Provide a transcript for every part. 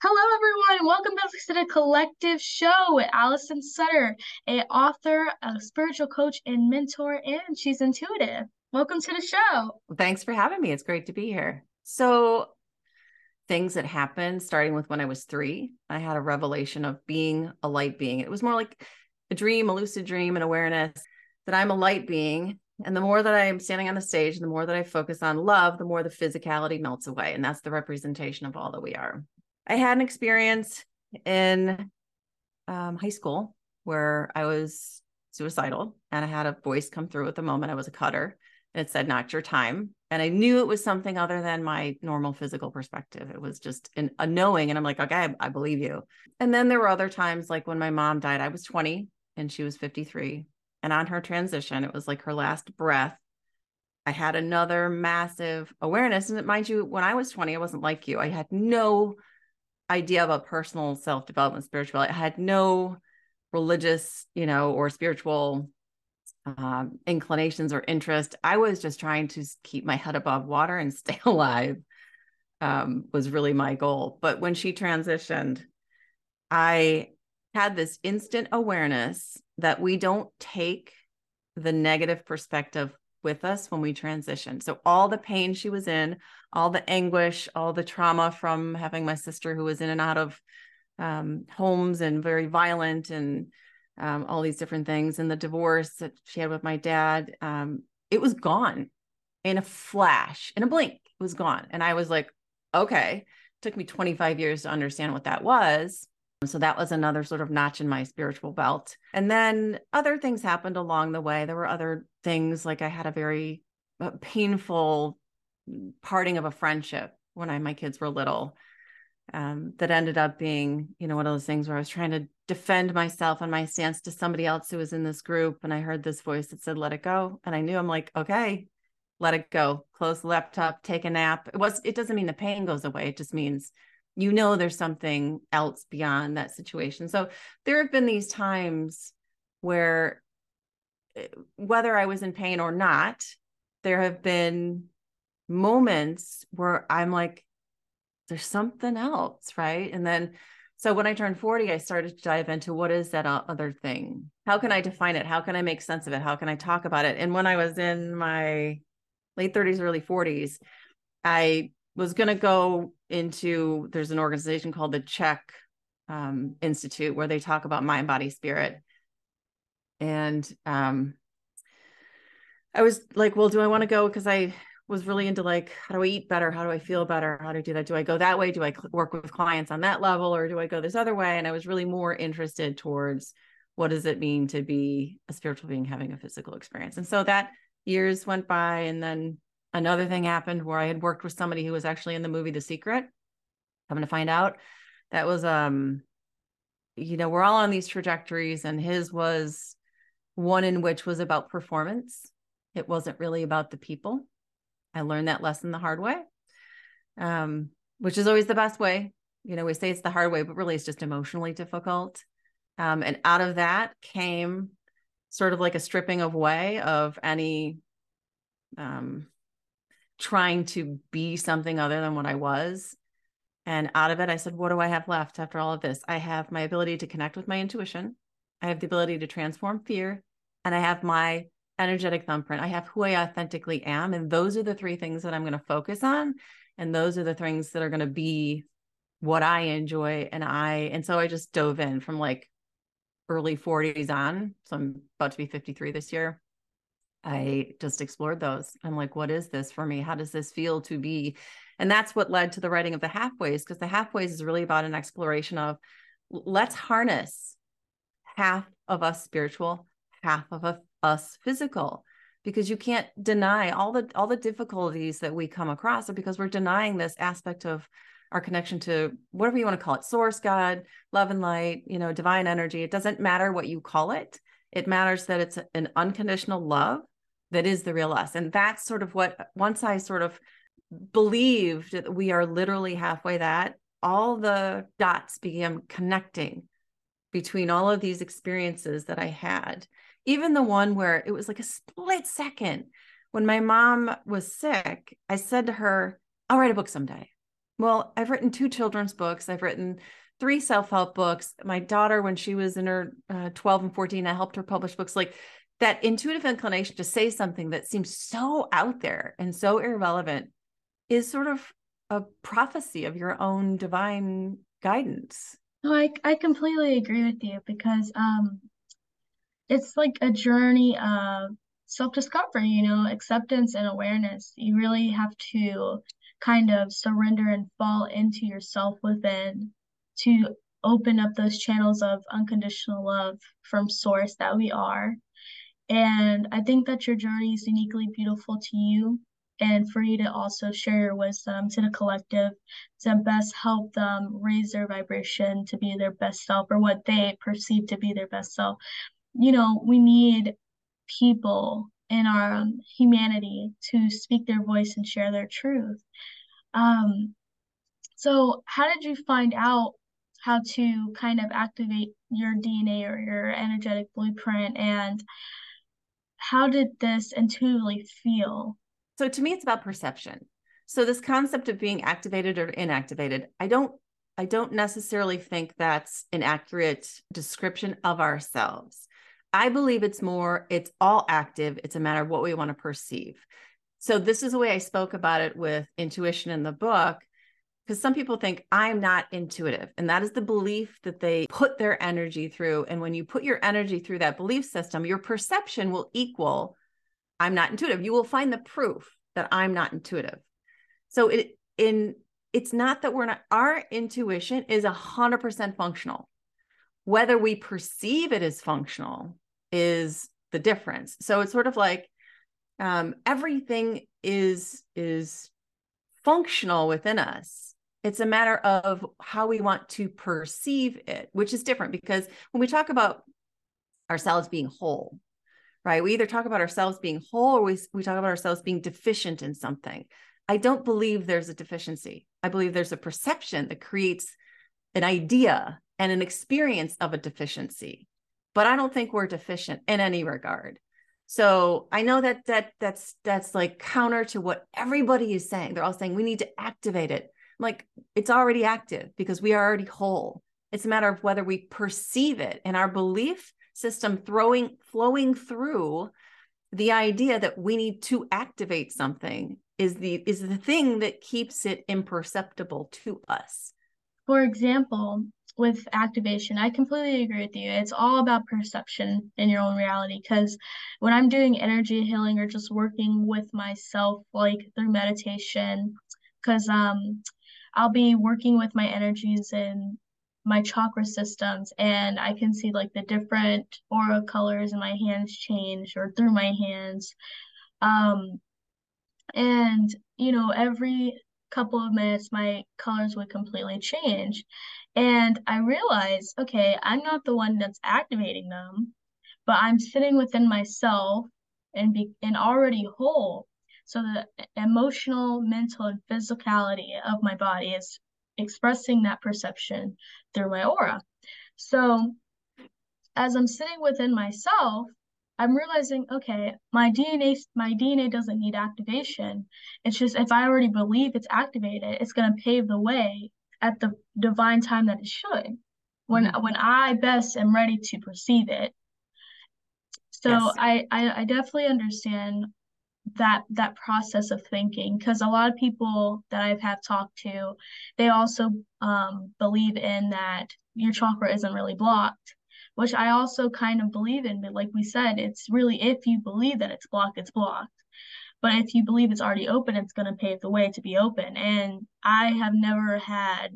Hello, everyone. Welcome back to the Collective Show with Allison Sutter, a author, a spiritual coach, and mentor, and she's intuitive. Welcome to the show. Thanks for having me. It's great to be here. So, things that happened starting with when I was three, I had a revelation of being a light being. It was more like a dream, a lucid dream, and awareness that I'm a light being. And the more that I am standing on the stage, the more that I focus on love, the more the physicality melts away. And that's the representation of all that we are. I had an experience in um, high school where I was suicidal and I had a voice come through at the moment. I was a cutter and it said, not your time. And I knew it was something other than my normal physical perspective. It was just an, a knowing. And I'm like, okay, I, I believe you. And then there were other times, like when my mom died, I was 20 and she was 53. And on her transition, it was like her last breath. I had another massive awareness. And mind you, when I was 20, I wasn't like you. I had no idea about personal self development, spirituality. I had no religious, you know, or spiritual um, inclinations or interest. I was just trying to keep my head above water and stay alive. Um, was really my goal. But when she transitioned, I had this instant awareness that we don't take the negative perspective with us when we transition. So all the pain she was in, all the anguish, all the trauma from having my sister who was in and out of um, homes and very violent and um, all these different things, and the divorce that she had with my dad, um, it was gone in a flash, in a blink, it was gone. And I was like, okay. It took me 25 years to understand what that was. So that was another sort of notch in my spiritual belt. And then other things happened along the way. There were other things like I had a very uh, painful parting of a friendship when I my kids were little. Um, that ended up being, you know, one of those things where I was trying to defend myself and my stance to somebody else who was in this group. And I heard this voice that said, let it go. And I knew I'm like, okay, let it go. Close the laptop, take a nap. It was, it doesn't mean the pain goes away. It just means you know there's something else beyond that situation. So there have been these times where eh, whether I was in pain or not, there have been moments where I'm like, there's something else, right? And then, so when I turned 40, I started to dive into what is that other thing? How can I define it? How can I make sense of it? How can I talk about it? And when I was in my late 30s, early 40s, I was going to go into there's an organization called the CHEK um, Institute where they talk about mind, body, spirit. And um, I was like, well, do I want to go? Because I was really into like, how do I eat better? How do I feel better? How do I do that? Do I go that way? Do I work with clients on that level or do I go this other way? And I was really more interested towards what does it mean to be a spiritual being having a physical experience? And so that years went by and then another thing happened where I had worked with somebody who was actually in the movie The Secret. Coming to find out, that was um, you know, we're all on these trajectories, and his was one in which was about performance. It wasn't really about the people. I learned that lesson the hard way, um, which is always the best way. You know, we say it's the hard way, but really it's just emotionally difficult. Um, and out of that came sort of like a stripping away of any um, trying to be something other than what I was. And out of it, I said, What do I have left after all of this? I have my ability to connect with my intuition. I have the ability to transform fear. And I have my energetic thumbprint. I have who I authentically am. And those are the three things that I'm going to focus on. And those are the things that are going to be what I enjoy. And I, and so I just dove in from like early 40s on. So I'm about to be 53 this year. I just explored those. I'm like, what is this for me? How does this feel to be? And that's what led to the writing of the halfways, because the halfways is really about an exploration of let's harness half of us spiritual, half of us physical because you can't deny all the all the difficulties that we come across are because we're denying this aspect of our connection to whatever you want to call it source god love and light you know divine energy it doesn't matter what you call it it matters that it's an unconditional love that is the real us. And that's sort of what, once I sort of believed that we are literally halfway that, all the dots began connecting between all of these experiences that I had. Even the one where it was like a split second when my mom was sick, I said to her, I'll write a book someday. Well, I've written two children's books. I've written three self-help books. My daughter, when she was in her uh, 12 and 14, I helped her publish books. Like that intuitive inclination to say something that seems so out there and so irrelevant is sort of a prophecy of your own divine guidance. No, I I completely agree with you because um it's like a journey of self-discovery, you know, acceptance and awareness. You really have to kind of surrender and fall into yourself within to open up those channels of unconditional love from source that we are. And I think that your journey is uniquely beautiful to you and for you to also share your wisdom to the collective to best help them raise their vibration to be their best self or what they perceive to be their best self. You know, we need people in our um, humanity to speak their voice and share their truth. Um, so, how did you find out how to kind of activate your DNA or your energetic blueprint? And how did this intuitively feel? So, to me, it's about perception. So, this concept of being activated or inactivated, I don't I don't necessarily think that's an accurate description of ourselves. I believe it's more, it's all active. It's a matter of what we want to perceive. So, this is the way I spoke about it with intuition in the book, because some people think I'm not intuitive. And that is the belief that they put their energy through. And when you put your energy through that belief system, your perception will equal I'm not intuitive. You will find the proof that I'm not intuitive. So, it, in, it's not that we're not, our intuition is 100% functional whether we perceive it as functional is the difference so it's sort of like um, everything is is functional within us it's a matter of how we want to perceive it which is different because when we talk about ourselves being whole right? We either talk about ourselves being whole or we, we talk about ourselves being deficient in something. I don't believe there's a deficiency. I believe there's a perception that creates an idea and an experience of a deficiency but i don't think we're deficient in any regard. So i know that that that's that's like counter to what everybody is saying. They're all saying we need to activate it like it's already active because we are already whole it's a matter of whether we perceive it and our belief system throwing flowing through the idea that we need to activate something is the is the thing that keeps it imperceptible to us for example with activation, I completely agree with you. It's all about perception in your own reality. Because when I'm doing energy healing or just working with myself, like through meditation, because um, I'll be working with my energies and my chakra systems, and I can see like the different aura colors in my hands change or through my hands. Um, and you know, every couple of minutes, my colors would completely change. And I realized, okay, I'm not the one that's activating them, but I'm sitting within myself and be and already whole. So the emotional, mental, and physicality of my body is expressing that perception through my aura. So as I'm sitting within myself, I'm realizing, okay, my DNA, my DNA doesn't need activation. It's just if I already believe it's activated, it's going to pave the way at the divine time that it should when mm-hmm. when i best am ready to perceive it so yes. I, I i definitely understand that that process of thinking because a lot of people that i've have talked to they also um, believe in that your chakra isn't really blocked which i also kind of believe in but like we said it's really if you believe that it's blocked it's blocked but if you believe it's already open, it's going to pave the way to be open. And I have never had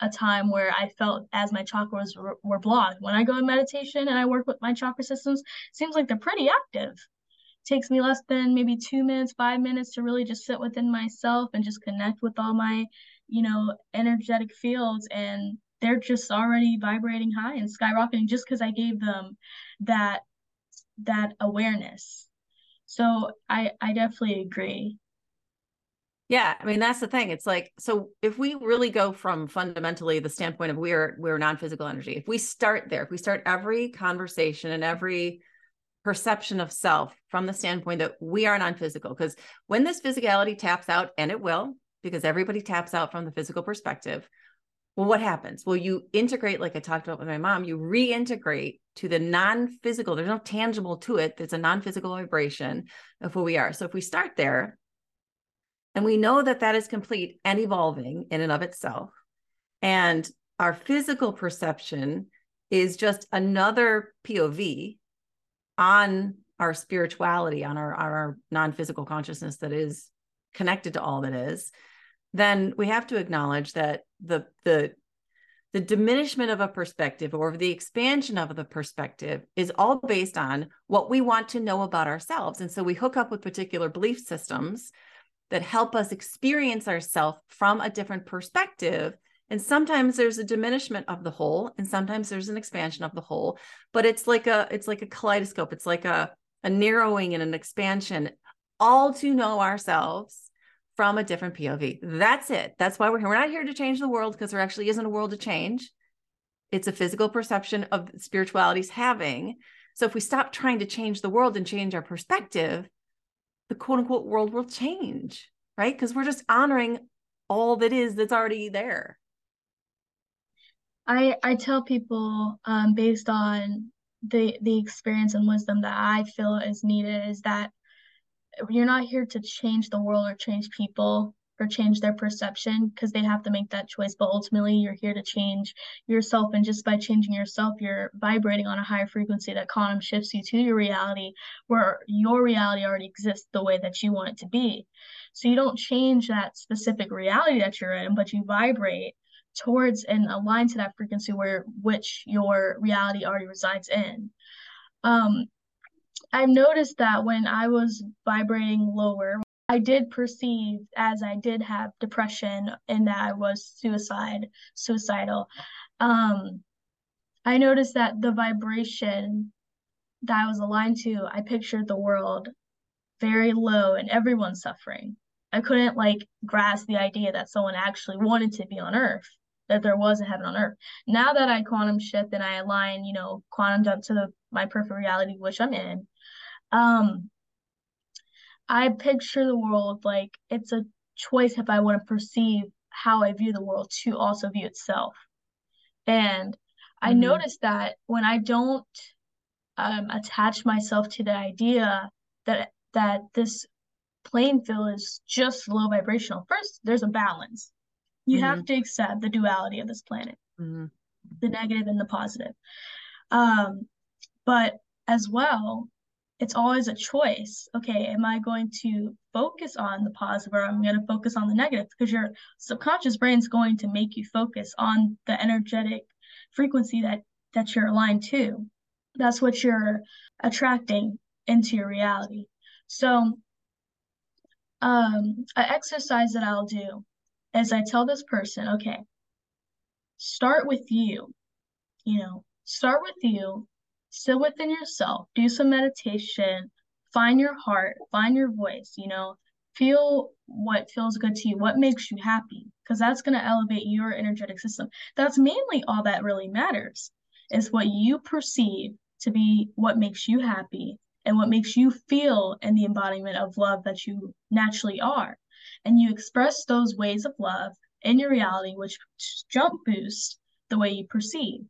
a time where I felt as my chakras were, were blocked. When I go in meditation and I work with my chakra systems, seems like they're pretty active. Takes me less than maybe two minutes, five minutes to really just sit within myself and just connect with all my, you know, energetic fields. And they're just already vibrating high and skyrocketing just because I gave them that that awareness so I I definitely agree. Yeah, I mean that's the thing. It's like so if we really go from fundamentally the standpoint of we're we're non-physical energy. If we start there, if we start every conversation and every perception of self from the standpoint that we are non-physical because when this physicality taps out and it will because everybody taps out from the physical perspective. Well, what happens? Well, you integrate, like I talked about with my mom, you reintegrate to the non physical. There's no tangible to it. It's a non physical vibration of who we are. So if we start there and we know that that is complete and evolving in and of itself, and our physical perception is just another POV on our spirituality, on our, our non physical consciousness that is connected to all that is, then we have to acknowledge that the, the, the diminishment of a perspective or the expansion of the perspective is all based on what we want to know about ourselves. And so we hook up with particular belief systems that help us experience ourselves from a different perspective and sometimes there's a diminishment of the whole and sometimes there's an expansion of the whole but it's like a it's like a kaleidoscope. It's like a a narrowing and an expansion all to know ourselves from a different pov that's it. That's why we're here. We're not here to change the world because there actually isn't a world to change. It's a physical perception of spirituality's having. So if we stop trying to change the world and change our perspective the quote unquote world will change right? Because we're just honoring all that is that's already there I I tell people um, based on the the experience and wisdom that I feel is needed is that you're not here to change the world or change people or change their perception because they have to make that choice. But ultimately you're here to change yourself. And just by changing yourself you're vibrating on a higher frequency that quantum shifts you to your reality where your reality already exists the way that you want it to be. So you don't change that specific reality that you're in but you vibrate towards and align to that frequency where which your reality already resides in. Um, I've noticed that when I was vibrating lower, I did perceive as I did have depression and that I was suicide suicidal. Um, I noticed that the vibration that I was aligned to, I pictured the world very low and everyone suffering. I couldn't like grasp the idea that someone actually wanted to be on earth that there was a heaven on earth. Now that I quantum shift and I align, you know, quantum jump to the my perfect reality, which I'm in, um, I picture the world like it's a choice if I want to perceive how I view the world to also view itself. And I mm-hmm. noticed that when I don't um, attach myself to the idea that that this playing field is just low vibrational. First, there's a balance you mm-hmm. have to accept the duality of this planet, mm-hmm. the negative and the positive. Um, but as well, it's always a choice. Okay, am I going to focus on the positive or I'm going to focus on the negative? Because your subconscious brain is going to make you focus on the energetic frequency that that you're aligned to. That's what you're attracting into your reality. So, um, an exercise that I'll do as I tell this person, okay, start with you, you know, start with you, sit within yourself, do some meditation, find your heart, find your voice, you know, feel what feels good to you, what makes you happy, because that's going to elevate your energetic system. That's mainly all that really matters is what you perceive to be what makes you happy and what makes you feel in the embodiment of love that you naturally are and you express those ways of love in your reality, which jump boost the way you perceive.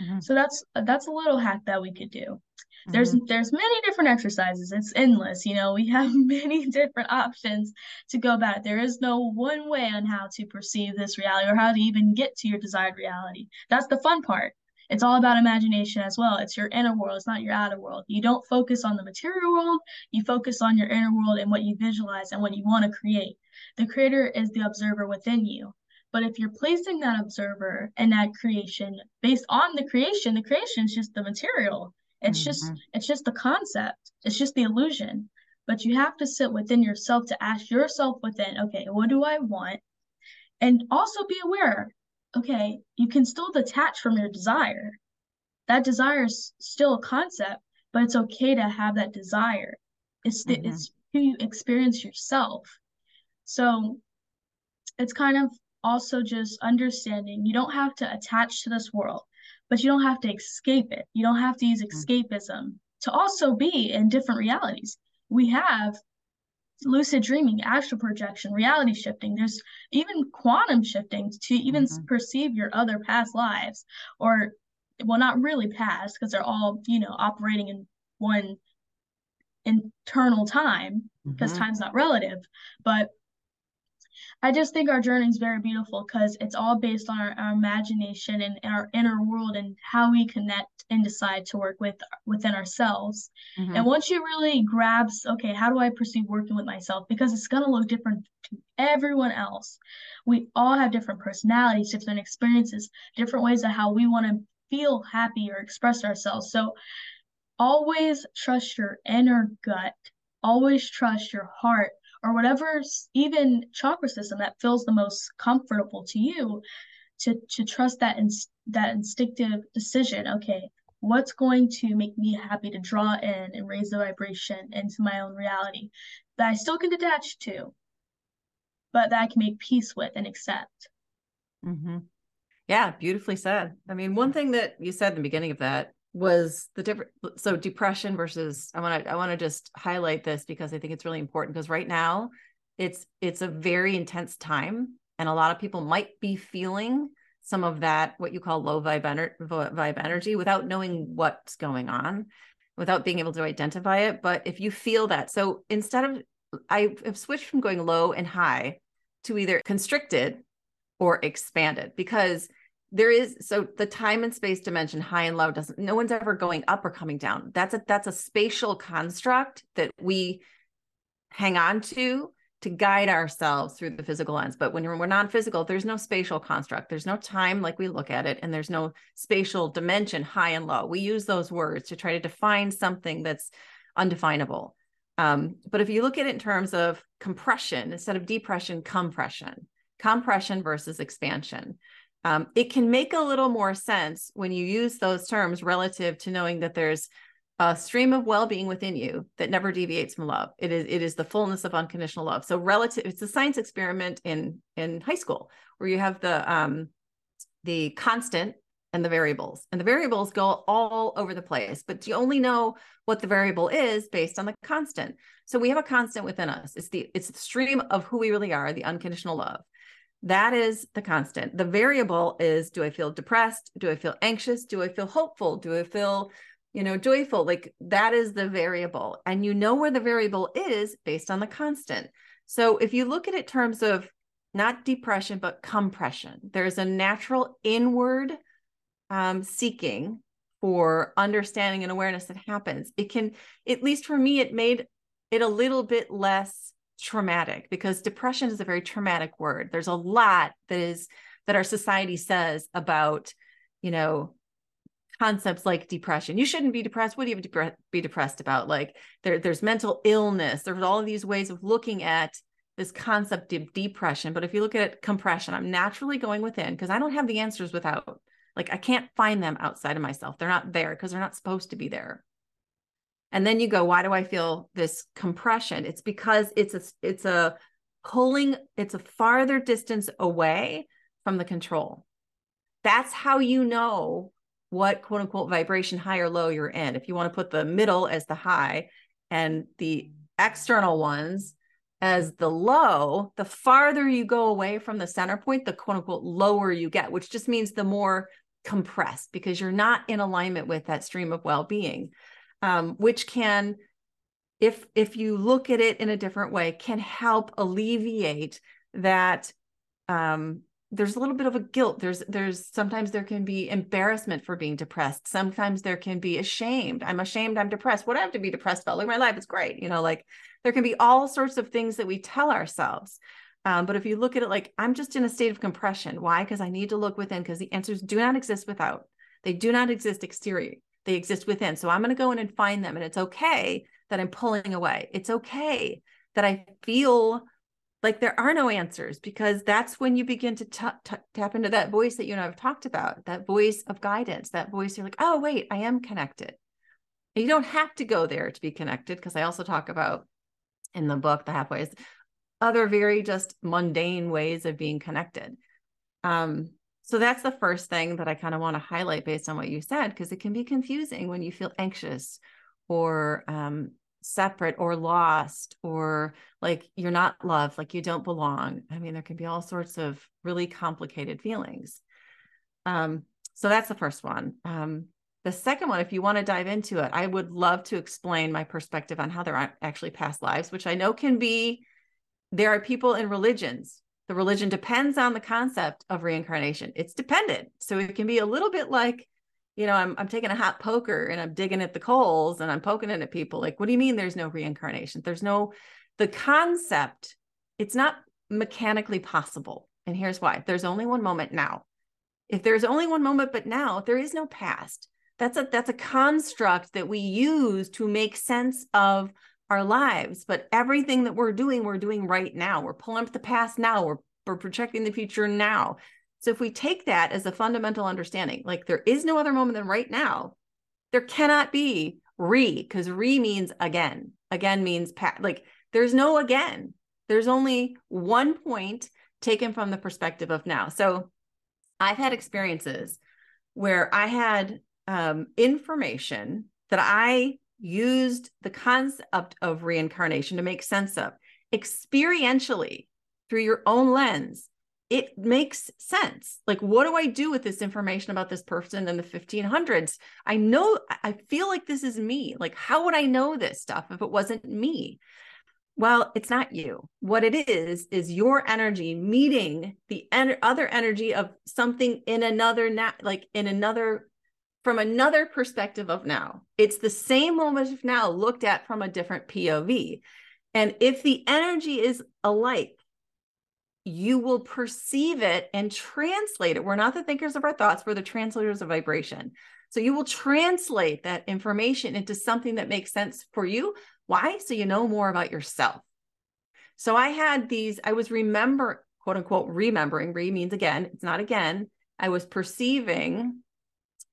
Mm-hmm. So that's that's a little hack that we could do. Mm-hmm. There's there's many different exercises. It's endless. You know, we have many different options to go about it. There is no one way on how to perceive this reality or how to even get to your desired reality. That's the fun part. It's all about imagination as well. It's your inner world, it's not your outer world. You don't focus on the material world, you focus on your inner world and what you visualize and what you want to create. The creator is the observer within you. But if you're placing that observer and that creation based on the creation, the creation is just the material. It's mm-hmm. just it's just the concept. It's just the illusion. But you have to sit within yourself to ask yourself within, okay, what do I want? And also be aware, okay, you can still detach from your desire. That desire is still a concept, but it's okay to have that desire. It's the, mm-hmm. it's who you experience yourself. So it's kind of also just understanding you don't have to attach to this world, but you don't have to escape it. You don't have to use mm. escapism to also be in different realities. We have lucid dreaming, astral projection, reality shifting. There's even quantum shifting to even mm-hmm. perceive your other past lives, or well, not really past because they're all you know operating in one internal time because mm-hmm. time's not relative, but I just think our journey is very beautiful because it's all based on our, our imagination and, and, our inner world and how we connect and decide to work with within ourselves. Mm-hmm. And once you really grasp, okay, how do I perceive working with myself? Because it's gonna look different to everyone else. We all have different personalities, different experiences, different ways of how we want to feel happy or express ourselves. So always trust your inner gut. Always trust your heart or whatever even chakra system that feels the most comfortable to you to to trust that in, that instinctive decision okay what's going to make me happy to draw in and raise the vibration into my own reality that i still can detach to but that i can make peace with and accept mm-hmm. yeah beautifully said i mean one thing that you said in the beginning of that was the different so depression versus i want to i want to just highlight this because i think it's really important because right now it's it's a very intense time and a lot of people might be feeling some of that what you call low vibe, ener- vibe energy without knowing what's going on without being able to identify it. But if you feel that so instead of i have switched from going low and high to either constricted or expanded because there is so the time and space dimension high and low doesn't no one's ever going up or coming down. That's a that's a spatial construct that we hang on to to guide ourselves through the physical lens. But when we're non-physical there's no spatial construct. There's no time like we look at it and there's no spatial dimension high and low. We use those words to try to define something that's undefinable. Um, but if you look at it in terms of compression instead of depression compression. Compression versus expansion um, it can make a little more sense when you use those terms relative to knowing that there's a stream of well-being within you that never deviates from love. It is it is the fullness of unconditional love. So relative, it's a science experiment in in high school where you have the um the constant and the variables, and the variables go all over the place, but you only know what the variable is based on the constant. So we have a constant within us. It's the it's the stream of who we really are, the unconditional love. That is the constant. The variable is do I feel depressed? Do I feel anxious? Do I feel hopeful? Do I feel, you know, joyful? Like that is the variable. And you know where the variable is based on the constant. So if you look at it terms of not depression, but compression, there's a natural inward um, seeking for understanding and awareness that happens. It can, at least for me, it made it a little bit less traumatic because depression is a very traumatic word. There's a lot that is that our society says about, you know, concepts like depression. You shouldn't be depressed. What do you depre- be depressed about? Like there, there's mental illness. There's all of these ways of looking at this concept of depression. But if you look at compression, I'm naturally going within because I don't have the answers without. Like I can't find them outside of myself. They're not there because they're not supposed to be there and then you go why do i feel this compression? It's because it's a it's a pulling it's a farther distance away from the control. That's how you know what quote unquote vibration high or low you're in. If you want to put the middle as the high and the external ones as the low the farther you go away from the center point the quote unquote lower you get which just means the more compressed because you're not in alignment with that stream of well-being um, which can if if you look at it in a different way can help alleviate that um, there's a little bit of a guilt. There's there's sometimes there can be embarrassment for being depressed. Sometimes there can be ashamed. I'm ashamed i'm depressed. What do i have to be depressed about? Look my life is great you know like there can be all sorts of things that we tell ourselves. Um, but if you look at it like i'm just in a state of compression. Why? Because i need to look within because the answers do not exist without. They do not exist exterior they exist within. So I'm going to go in and find them. And it's okay that I'm pulling away. It's okay that I feel like there are no answers because that's when you begin to t- t- tap into that voice that you and I have talked about, that voice of guidance, that voice you're like, oh, wait, I am connected. And you don't have to go there to be connected because I also talk about in the book, The Halfways, other very just mundane ways of being connected. Um, so that's the first thing that I kind of want to highlight based on what you said, because it can be confusing when you feel anxious or um, separate or lost or like you're not loved, like you don't belong. I mean, there can be all sorts of really complicated feelings. Um, so that's the first one. Um, the second one, if you want to dive into it, I would love to explain my perspective on how there are actually past lives, which I know can be. There are people in religions. The religion depends on the concept of reincarnation. It's dependent. So it can be a little bit like, you know, I'm, I'm taking a hot poker and I'm digging at the coals and I'm poking it at people. Like, what do you mean there's no reincarnation? There's no, the concept, it's not mechanically possible. And here's why there's only one moment now. If there's only one moment, but now there is no past that's a that's a construct that we use to make sense of our lives but everything that we're doing we're doing right now. We're pulling up the past now. We're, we're projecting the future now. So if we take that as a fundamental understanding like there is no other moment than right now there cannot be re because re means again. Again means past like there's no again. There's only one point taken from the perspective of now. So i've had experiences where i had um, information that I used the concept of reincarnation to make sense of. Experientially through your own lens it makes sense. Like what do i do with this information about this person in the 1500s i know i feel like this is me. Like how would i know this stuff if it wasn't me? Well it's not you. What it is is your energy meeting the en- other energy of something in another na- like in another from another perspective of now. It's the same moment of now looked at from a different POV. And if the energy is alike, you will perceive it and translate it. We're not the thinkers of our thoughts, we're the translators of vibration. So you will translate that information into something that makes sense for you. Why? So you know more about yourself. So I had these, I was remember, quote unquote, remembering, re means again, it's not again. I was perceiving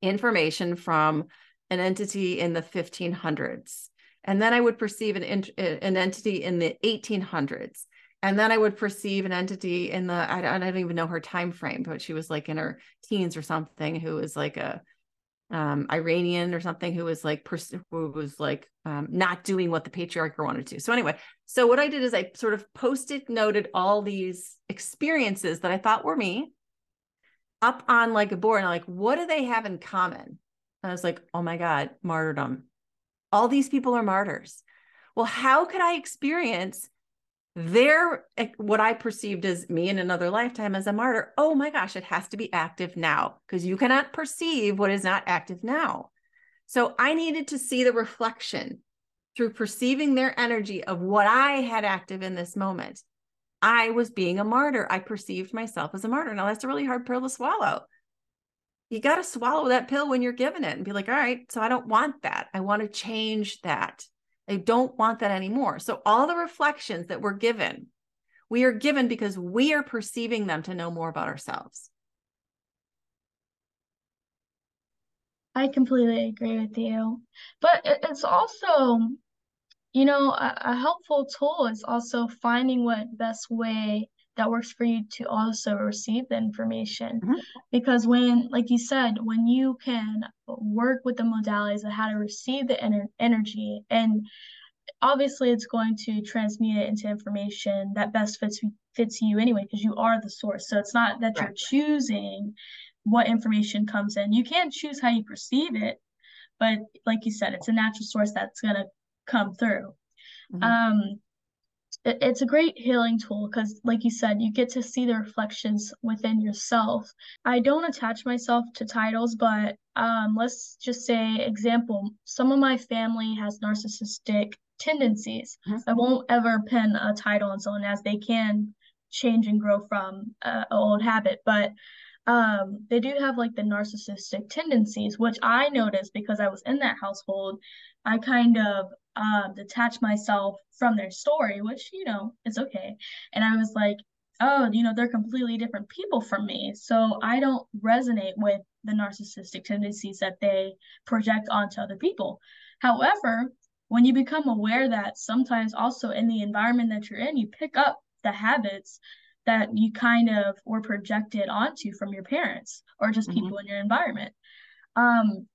information from an entity in the 1500s. And then I would perceive an, an entity in the 1800s. And then I would perceive an entity in the, I don't, I don't even know her time frame, but she was like in her teens or something who was like a, um, Iranian or something who was like pers- who was like um, not doing what the patriarchy wanted to. So anyway, so what I did is I sort of posted noted all these experiences that I thought were me, up on like a board and like, what do they have in common? And I was like, oh my God, martyrdom. All these people are martyrs. Well, how could I experience their what I perceived as me in another lifetime as a martyr? Oh my gosh, it has to be active now because you cannot perceive what is not active now. So I needed to see the reflection through perceiving their energy of what I had active in this moment. I was being a martyr. I perceived myself as a martyr. Now, that's a really hard pill to swallow. You got to swallow that pill when you're given it and be like, all right, so I don't want that. I want to change that. I don't want that anymore. So, all the reflections that we're given, we are given because we are perceiving them to know more about ourselves. I completely agree with you. But it's also you know, a, a helpful tool is also finding what best way that works for you to also receive the information. Mm-hmm. Because when, like you said, when you can work with the modalities of how to receive the ener- energy, and obviously it's going to transmute it into information that best fits fits you anyway, because you are the source. So it's not that right. you're choosing what information comes in. You can choose how you perceive it, but like you said, it's a natural source that's gonna come through. Mm-hmm. Um, it, it's a great healing tool because, like you said, you get to see the reflections within yourself. I don't attach myself to titles, but um, let's just say, example, some of my family has narcissistic tendencies. Mm-hmm. I won't ever pin a title on someone as they can change and grow from uh, an old habit, but um, they do have like the narcissistic tendencies, which I noticed because I was in that household. I kind of um, detach myself from their story, which, you know, it's okay. And I was like, oh, you know, they're completely different people from me. So I don't resonate with the narcissistic tendencies that they project onto other people. However, when you become aware that sometimes also in the environment that you're in, you pick up the habits that you kind of were projected onto from your parents or just mm-hmm. people in your environment. Um,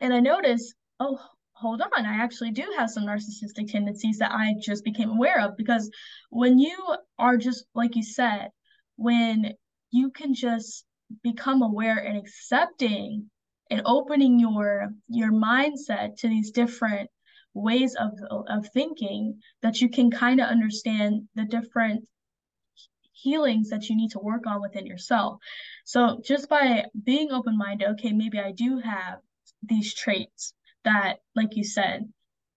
and I noticed, oh, hold on, I actually do have some narcissistic tendencies that I just became aware of. Because when you are just, like you said, when you can just become aware and accepting and opening your your mindset to these different ways of of thinking that you can kind of understand the different healings that you need to work on within yourself. So just by being open minded, okay, maybe I do have these traits that, like you said,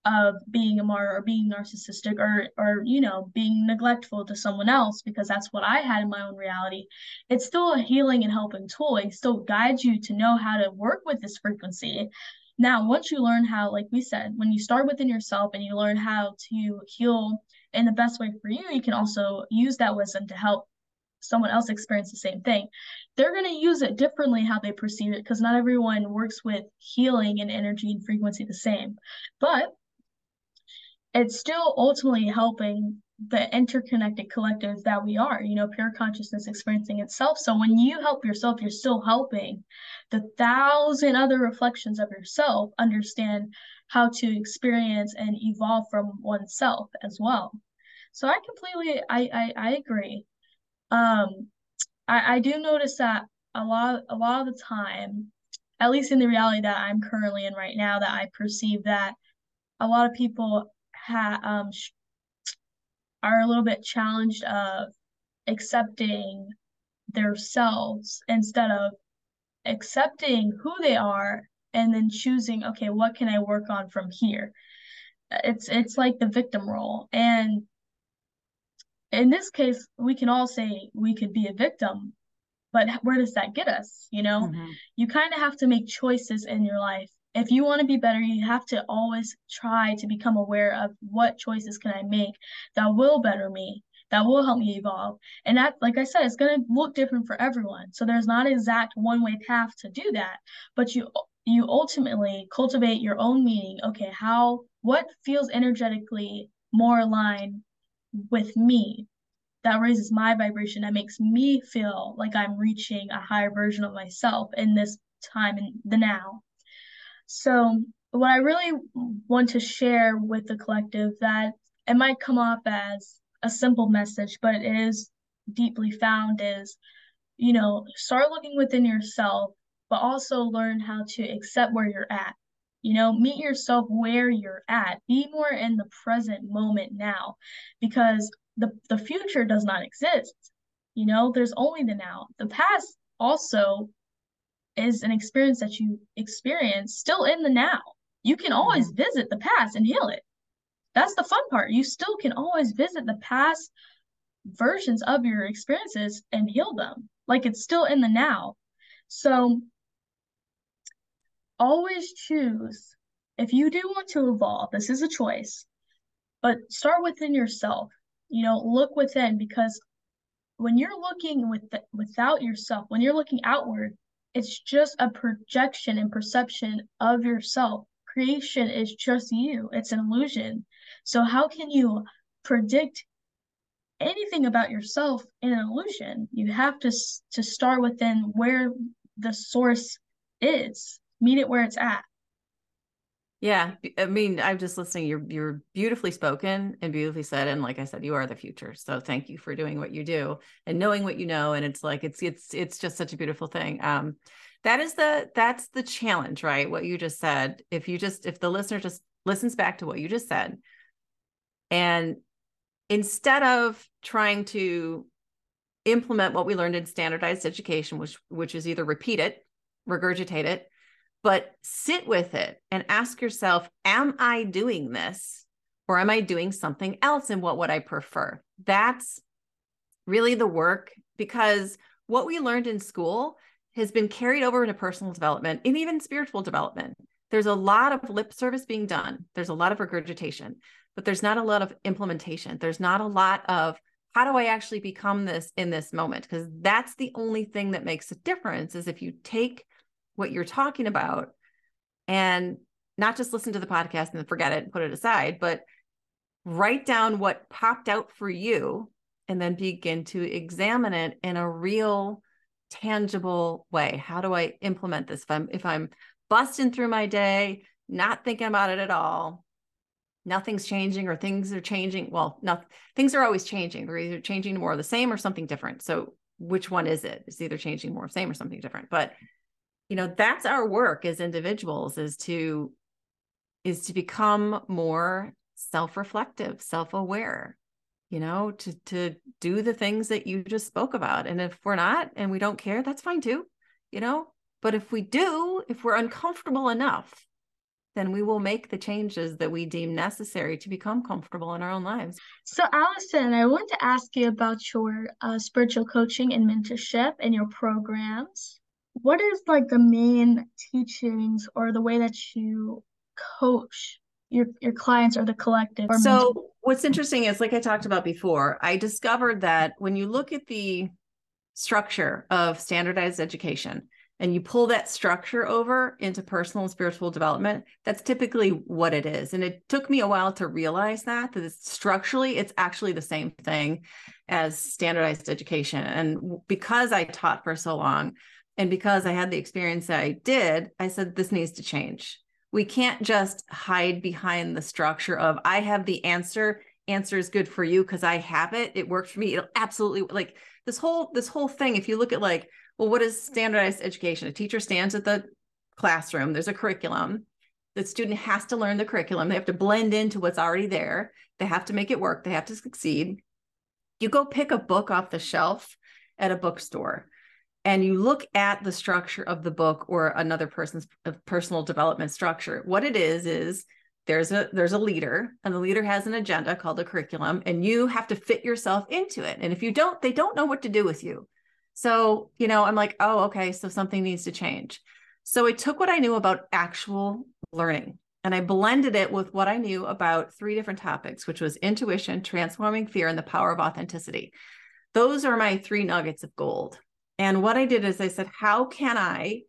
of being a martyr or being narcissistic or or you know being neglectful to someone else because that's what I had in my own reality. It's still a healing and helping tool. It still guides you to know how to work with this frequency. Now, once you learn how, like we said, when you start within yourself and you learn how to heal in the best way for you, you can also use that wisdom to help someone else experience the same thing. They're going to use it differently how they perceive it because not everyone works with healing and energy and frequency the same. But it's still ultimately helping the interconnected collective that we are, you know, pure consciousness experiencing itself. So when you help yourself, you're still helping the thousand other reflections of yourself understand how to experience and evolve from oneself as well. So I completely I I, I agree. Um I, I do notice that a lot a lot of the time, at least in the reality that I'm currently in right now, that I perceive that a lot of people ha um sh- are a little bit challenged of accepting themselves instead of accepting who they are and then choosing okay what can i work on from here? It's it's like the victim role. And in this case we can all say we could be a victim but where does that get us you know? Mm-hmm. you kind of have to make choices in your life. If you want to be better you have to always try to become aware of what choices can i make that will better me that will help me evolve. And that like i said it's going to look different for everyone. So there's not exact one way path to do that but you you ultimately cultivate your own meaning. Okay how what feels energetically more aligned with me. That raises my vibration that makes me feel like i'm reaching a higher version of myself in this time in the now. So what i really want to share with the collective that it might come off as a simple message but it is deeply found is you know start looking within yourself but also learn how to accept where you're at you know, meet yourself where you're at. Be more in the present moment now because the, the future does not exist. You know, there's only the now. The past also is an experience that you experience still in the now. You can always mm-hmm. visit the past and heal it. That's the fun part. You still can always visit the past versions of your experiences and heal them. Like it's still in the now. So always choose if you do want to evolve, this is a choice, but start within yourself. You know, look within because when you're looking with the, without yourself, when you're looking outward, it's just a projection and perception of yourself. Creation is just you. It's an illusion. So how can you predict anything about yourself in an illusion? You have to to start within where the source is meet it where it's at. Yeah, I mean, I'm just listening. You're you're beautifully spoken and beautifully said, and like I said, you are the future. So thank you for doing what you do and knowing what you know. And it's like it's it's it's just such a beautiful thing. Um, that is the that's the challenge, right? What you just said. If you just if the listener just listens back to what you just said, and instead of trying to implement what we learned in standardized education, which which is either repeat it, regurgitate it, but sit with it and ask yourself, am I doing this or am I doing something else? And what would I prefer? That's really the work because what we learned in school has been carried over into personal development and even spiritual development. There's a lot of lip service being done, there's a lot of regurgitation, but there's not a lot of implementation. There's not a lot of how do I actually become this in this moment? Because that's the only thing that makes a difference is if you take what you're talking about and not just listen to the podcast and forget it and put it aside, but write down what popped out for you and then begin to examine it in a real tangible way. How do I implement this? If I'm if I'm busting through my day, not thinking about it at all, nothing's changing or things are changing. Well, not things are always changing. They're either changing more of the same or something different. So which one is it? It's either changing more or same or something different. But you know, that's our work as individuals is to is to become more self-reflective, self-aware, you know, to to do the things that you just spoke about. And if we're not and we don't care, that's fine too, you know. But if we do, if we're uncomfortable enough then we will make the changes that we deem necessary to become comfortable in our own lives. So, Allison, I want to ask you about your uh, spiritual coaching and mentorship and your programs. What is like the main teachings or the way that you coach your your clients or the collective? Or so, mentor? what's interesting is, like I talked about before, I discovered that when you look at the structure of standardized education, and you pull that structure over into personal and spiritual development, that's typically what it is. And it took me a while to realize that, that it's structurally, it's actually the same thing as standardized education. And because I taught for so long and because I had the experience that I did, I said, this needs to change. We can't just hide behind the structure of, I have the answer. Answer is good for you because I have it. It worked for me. It'll absolutely like this whole this whole thing. If you look at like well, what is standardized education? A teacher stands at the classroom, there's a curriculum. The student has to learn the curriculum. They have to blend into what's already there. They have to make it work. They have to succeed. You go pick a book off the shelf at a bookstore and you look at the structure of the book or another person's personal development structure. What it is is there's a there's a leader and the leader has an agenda called a curriculum and you have to fit yourself into it. And if you don't, they don't know what to do with you. So, you know, I'm like, oh, okay, so something needs to change. So I took what I knew about actual learning and I blended it with what I knew about three different topics, which was intuition, transforming fear, and the power of authenticity. Those are my three nuggets of gold. And what I did is I said, how can I?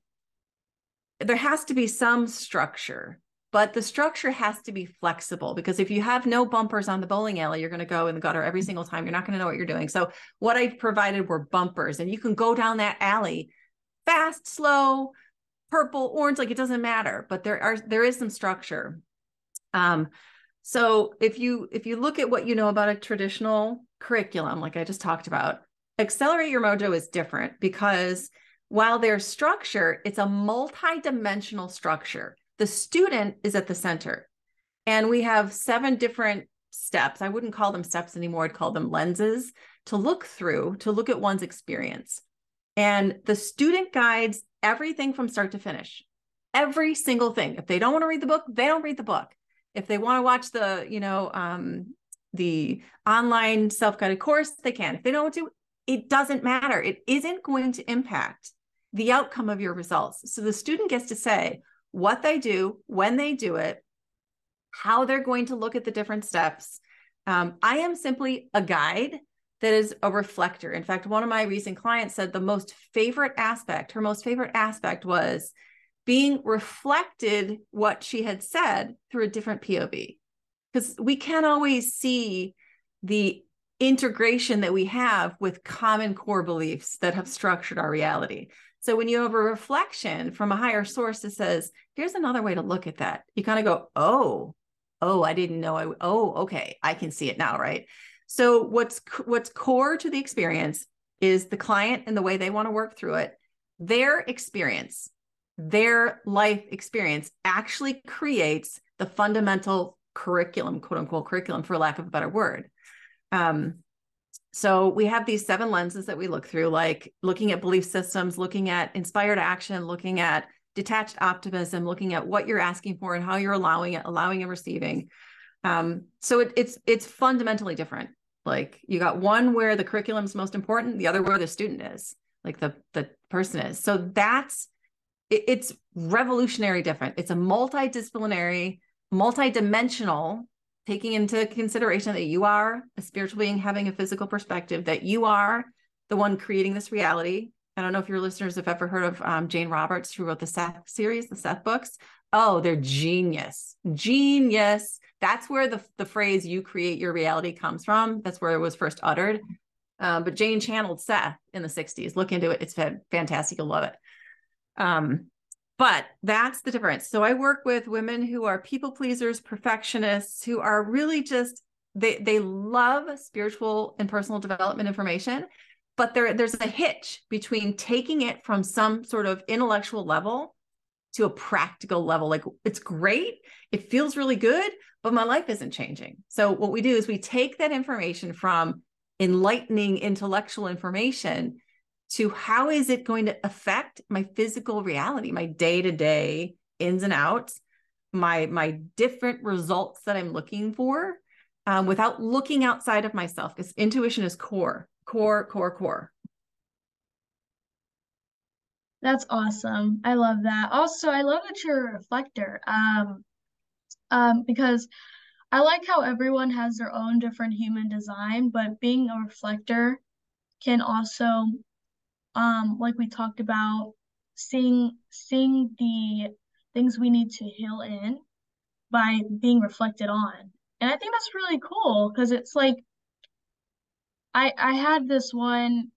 There has to be some structure but the structure has to be flexible because if you have no bumpers on the bowling alley, you're going to go in the gutter every single time. You're not going to know what you're doing. So what I provided were bumpers, and you can go down that alley fast, slow, purple, orange, like it doesn't matter. But there are there is some structure. Um, so if you if you look at what you know about a traditional curriculum, like I just talked about, accelerate your mojo is different because while there's structure, it's a multi-dimensional structure the student is at the center. And we have seven different steps. I wouldn't call them steps anymore, I'd call them lenses to look through, to look at one's experience. And the student guides everything from start to finish, every single thing. If they don't want to read the book, they don't read the book. If they want to watch the, you know, um, the online self-guided course, they can. If they don't want to, it doesn't matter. It isn't going to impact the outcome of your results. So the student gets to say, what they do, when they do it, how they're going to look at the different steps. Um, I am simply a guide that is a reflector. In fact, one of my recent clients said the most favorite aspect, her most favorite aspect was being reflected what she had said through a different POV. Because we can't always see the integration that we have with common core beliefs that have structured our reality. So when you have a reflection from a higher source that says, here's another way to look at that, you kind of go, oh, oh, I didn't know. I, oh, okay, I can see it now, right? So what's what's core to the experience is the client and the way they want to work through it. Their experience, their life experience actually creates the fundamental curriculum, quote unquote curriculum, for lack of a better word. Um, so we have these seven lenses that we look through, like looking at belief systems, looking at inspired action, looking at detached optimism, looking at what you're asking for and how you're allowing it, allowing and receiving. Um, so it, it's it's fundamentally different. Like you got one where the curriculum is most important, the other where the student is, like the the person is. So that's it, it's revolutionary different. It's a multidisciplinary, multidimensional taking into consideration that you are a spiritual being having a physical perspective, that you are the one creating this reality. I don't know if your listeners have ever heard of um, Jane Roberts, who wrote the Seth series, the Seth books. Oh, they're genius, genius. That's where the, the phrase you create your reality comes from. That's where it was first uttered. Um, but Jane channeled Seth in the 60s. Look into it. It's fantastic. You'll love it. Um, but that's the difference. So I work with women who are people pleasers, perfectionists, who are really just they they love spiritual and personal development information, but there there's a hitch between taking it from some sort of intellectual level to a practical level. Like it's great, it feels really good, but my life isn't changing. So what we do is we take that information from enlightening intellectual information to how is it going to affect my physical reality, my day-to-day ins and outs, my my different results that I'm looking for um, without looking outside of myself because intuition is core, core, core, core. That's awesome. I love that. Also, I love that you're a reflector. Um, um, because I like how everyone has their own different human design, but being a reflector can also, um, like we talked about, seeing seeing the things we need to heal in by being reflected on. And I think that's really cool because it's like I I had this one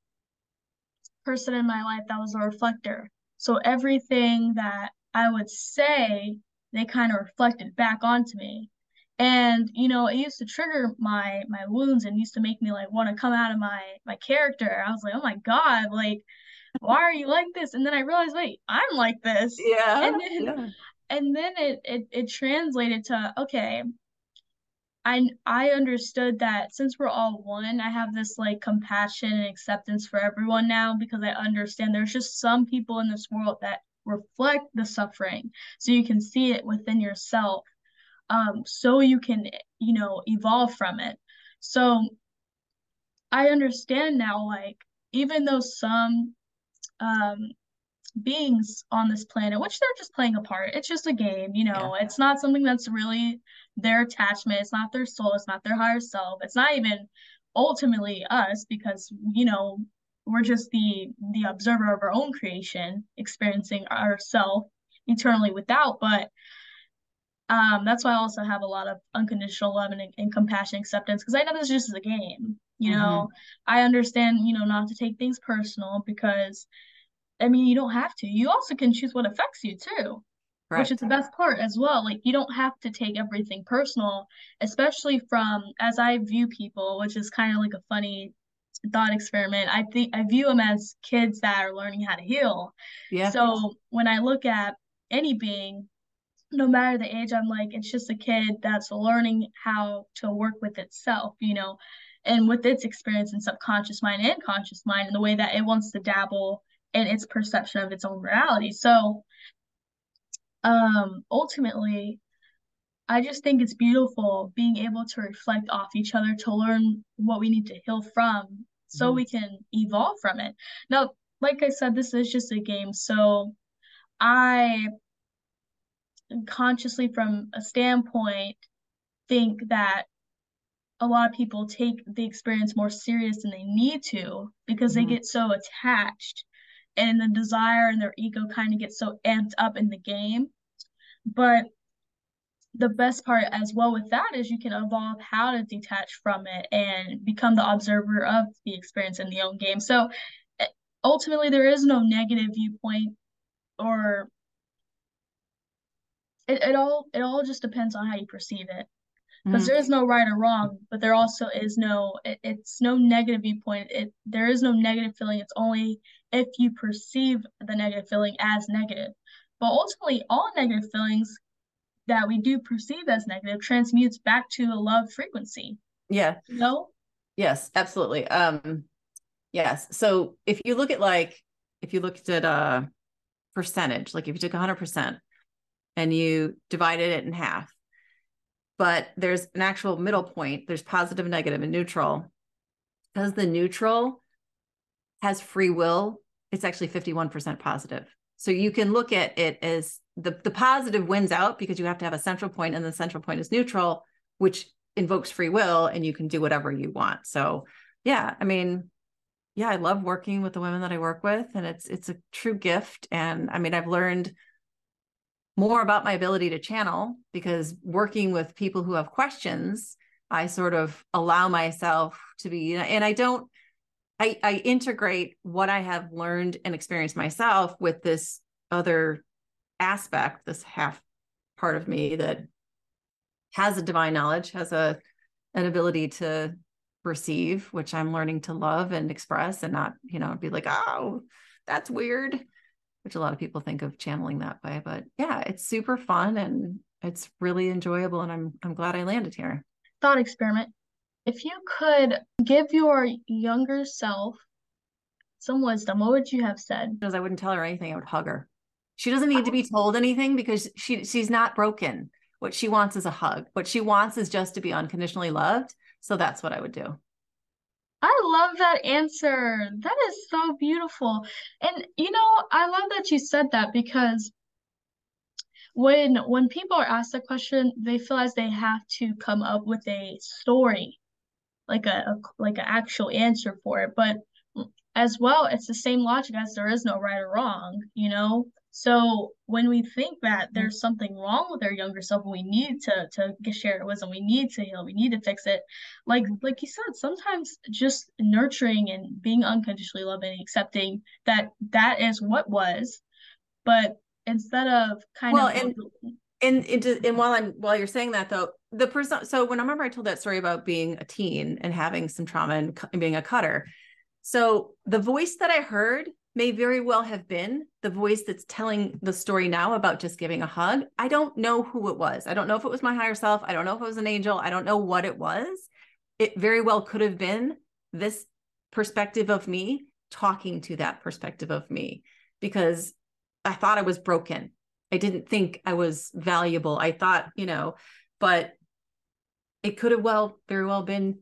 person in my life that was a reflector. So everything that I would say, they kind of reflected back onto me. And you know, it used to trigger my my wounds and used to make me like want to come out of my my character. I was like, "Oh my god, like why are you like this?" And then I realized, "Wait, I'm like this." Yeah. And then yeah. and then it it it translated to, "Okay, I I understood that since we're all one, I have this like compassion and acceptance for everyone now because I understand there's just some people in this world that reflect the suffering so you can see it within yourself um so you can you know evolve from it so i understand now like even though some um beings on this planet, which they're just playing a part. It's just a game, you know. Yeah. It's not something that's really their attachment. It's not their soul. It's not their higher self. It's not even ultimately us because you know we're just the the observer of our own creation, experiencing ourself eternally without. But um, that's why I also have a lot of unconditional love and, and compassion, acceptance, because I know this just is just a game. You mm-hmm. know, I understand, you know, not to take things personal because I mean, you don't have to. You also can choose what affects you too, right. which is the best part as well. Like, you don't have to take everything personal, especially from as I view people, which is kind of like a funny thought experiment. I think I view them as kids that are learning how to heal. Yeah. So when I look at any being, no matter the age, I'm like, it's just a kid that's learning how to work with itself, you know, and with its experience in subconscious mind and conscious mind, and the way that it wants to dabble in its perception of its own reality. So um ultimately I just think it's beautiful being able to reflect off each other to learn what we need to heal from so mm-hmm. we can evolve from it. Now, like I said, this is just a game. So I consciously, from a standpoint, think that a lot of people take the experience more serious than they need to because mm-hmm. they get so attached and the desire and their ego kind of gets so amped up in the game. But the best part as well with that is you can evolve how to detach from it and become the observer of the experience in the own game. So eh, ultimately, there is no negative viewpoint or it, it all it all just depends on how you perceive it because mm-hmm. there is no right or wrong but there also is no it, it's no negative viewpoint it there is no negative feeling it's only if you perceive the negative feeling as negative. But ultimately, all negative feelings that we do perceive as negative transmutes back to a love frequency. Yeah. no. Yes, absolutely. Um, yes. So if you look at like, if you looked at a percentage, like if you took 100% and you divided it in half, but there's an actual middle point, there's positive, negative, and neutral. Because the neutral has free will it's actually 51% positive. So you can look at it as the, the positive wins out because you have to have a central point and the central point is neutral, which invokes free will and you can do whatever you want. So yeah, I mean, yeah, I love working with the women that I work with and it's it's a true gift. And I mean, I've learned more about my ability to channel because working with people who have questions, I sort of allow myself to be, and I don't I, I integrate what I have learned and experienced myself with this other aspect, this half part of me that has a divine knowledge, has a an ability to receive, which I'm learning to love and express and not, you know, be like, oh, that's weird, which a lot of people think of channeling that way. But yeah, it's super fun and it's really enjoyable. And I'm I'm glad I landed here. Thought experiment. If you could give your younger self some wisdom, what would you have said? Because I wouldn't tell her anything, I would hug her. She doesn't need to be oh. told anything because she she's not broken. What she wants is a hug. What she wants is just to be unconditionally loved. So that's what I would do. I love that answer. That is so beautiful. And you know, I love that you said that because when when people are asked that question, they feel as they have to come up with a story, like a, a like an actual answer for it. But mm, as well, it's the same logic as there is no right or wrong, you know? So when we think that there's something wrong with our younger self, and we need to to share it wisdom, we need to heal, we need to fix it. Like like you said, sometimes just nurturing and being unconditionally loving, accepting that that is what was, but instead of kind well, of and and and, and while I'm while you're saying that though, the person. So when I remember I told that story about being a teen and having some trauma and, and being a cutter. So the voice that I heard may very well have been the voice that's telling the story now about just giving a hug. I don't know who it was. I don't know if it was my higher self. I don't know if it was an angel. I don't know what it was. It very well could have been this perspective of me talking to that perspective of me because I thought I was broken. I didn't think I was valuable. I thought, you know, but it could have well very well been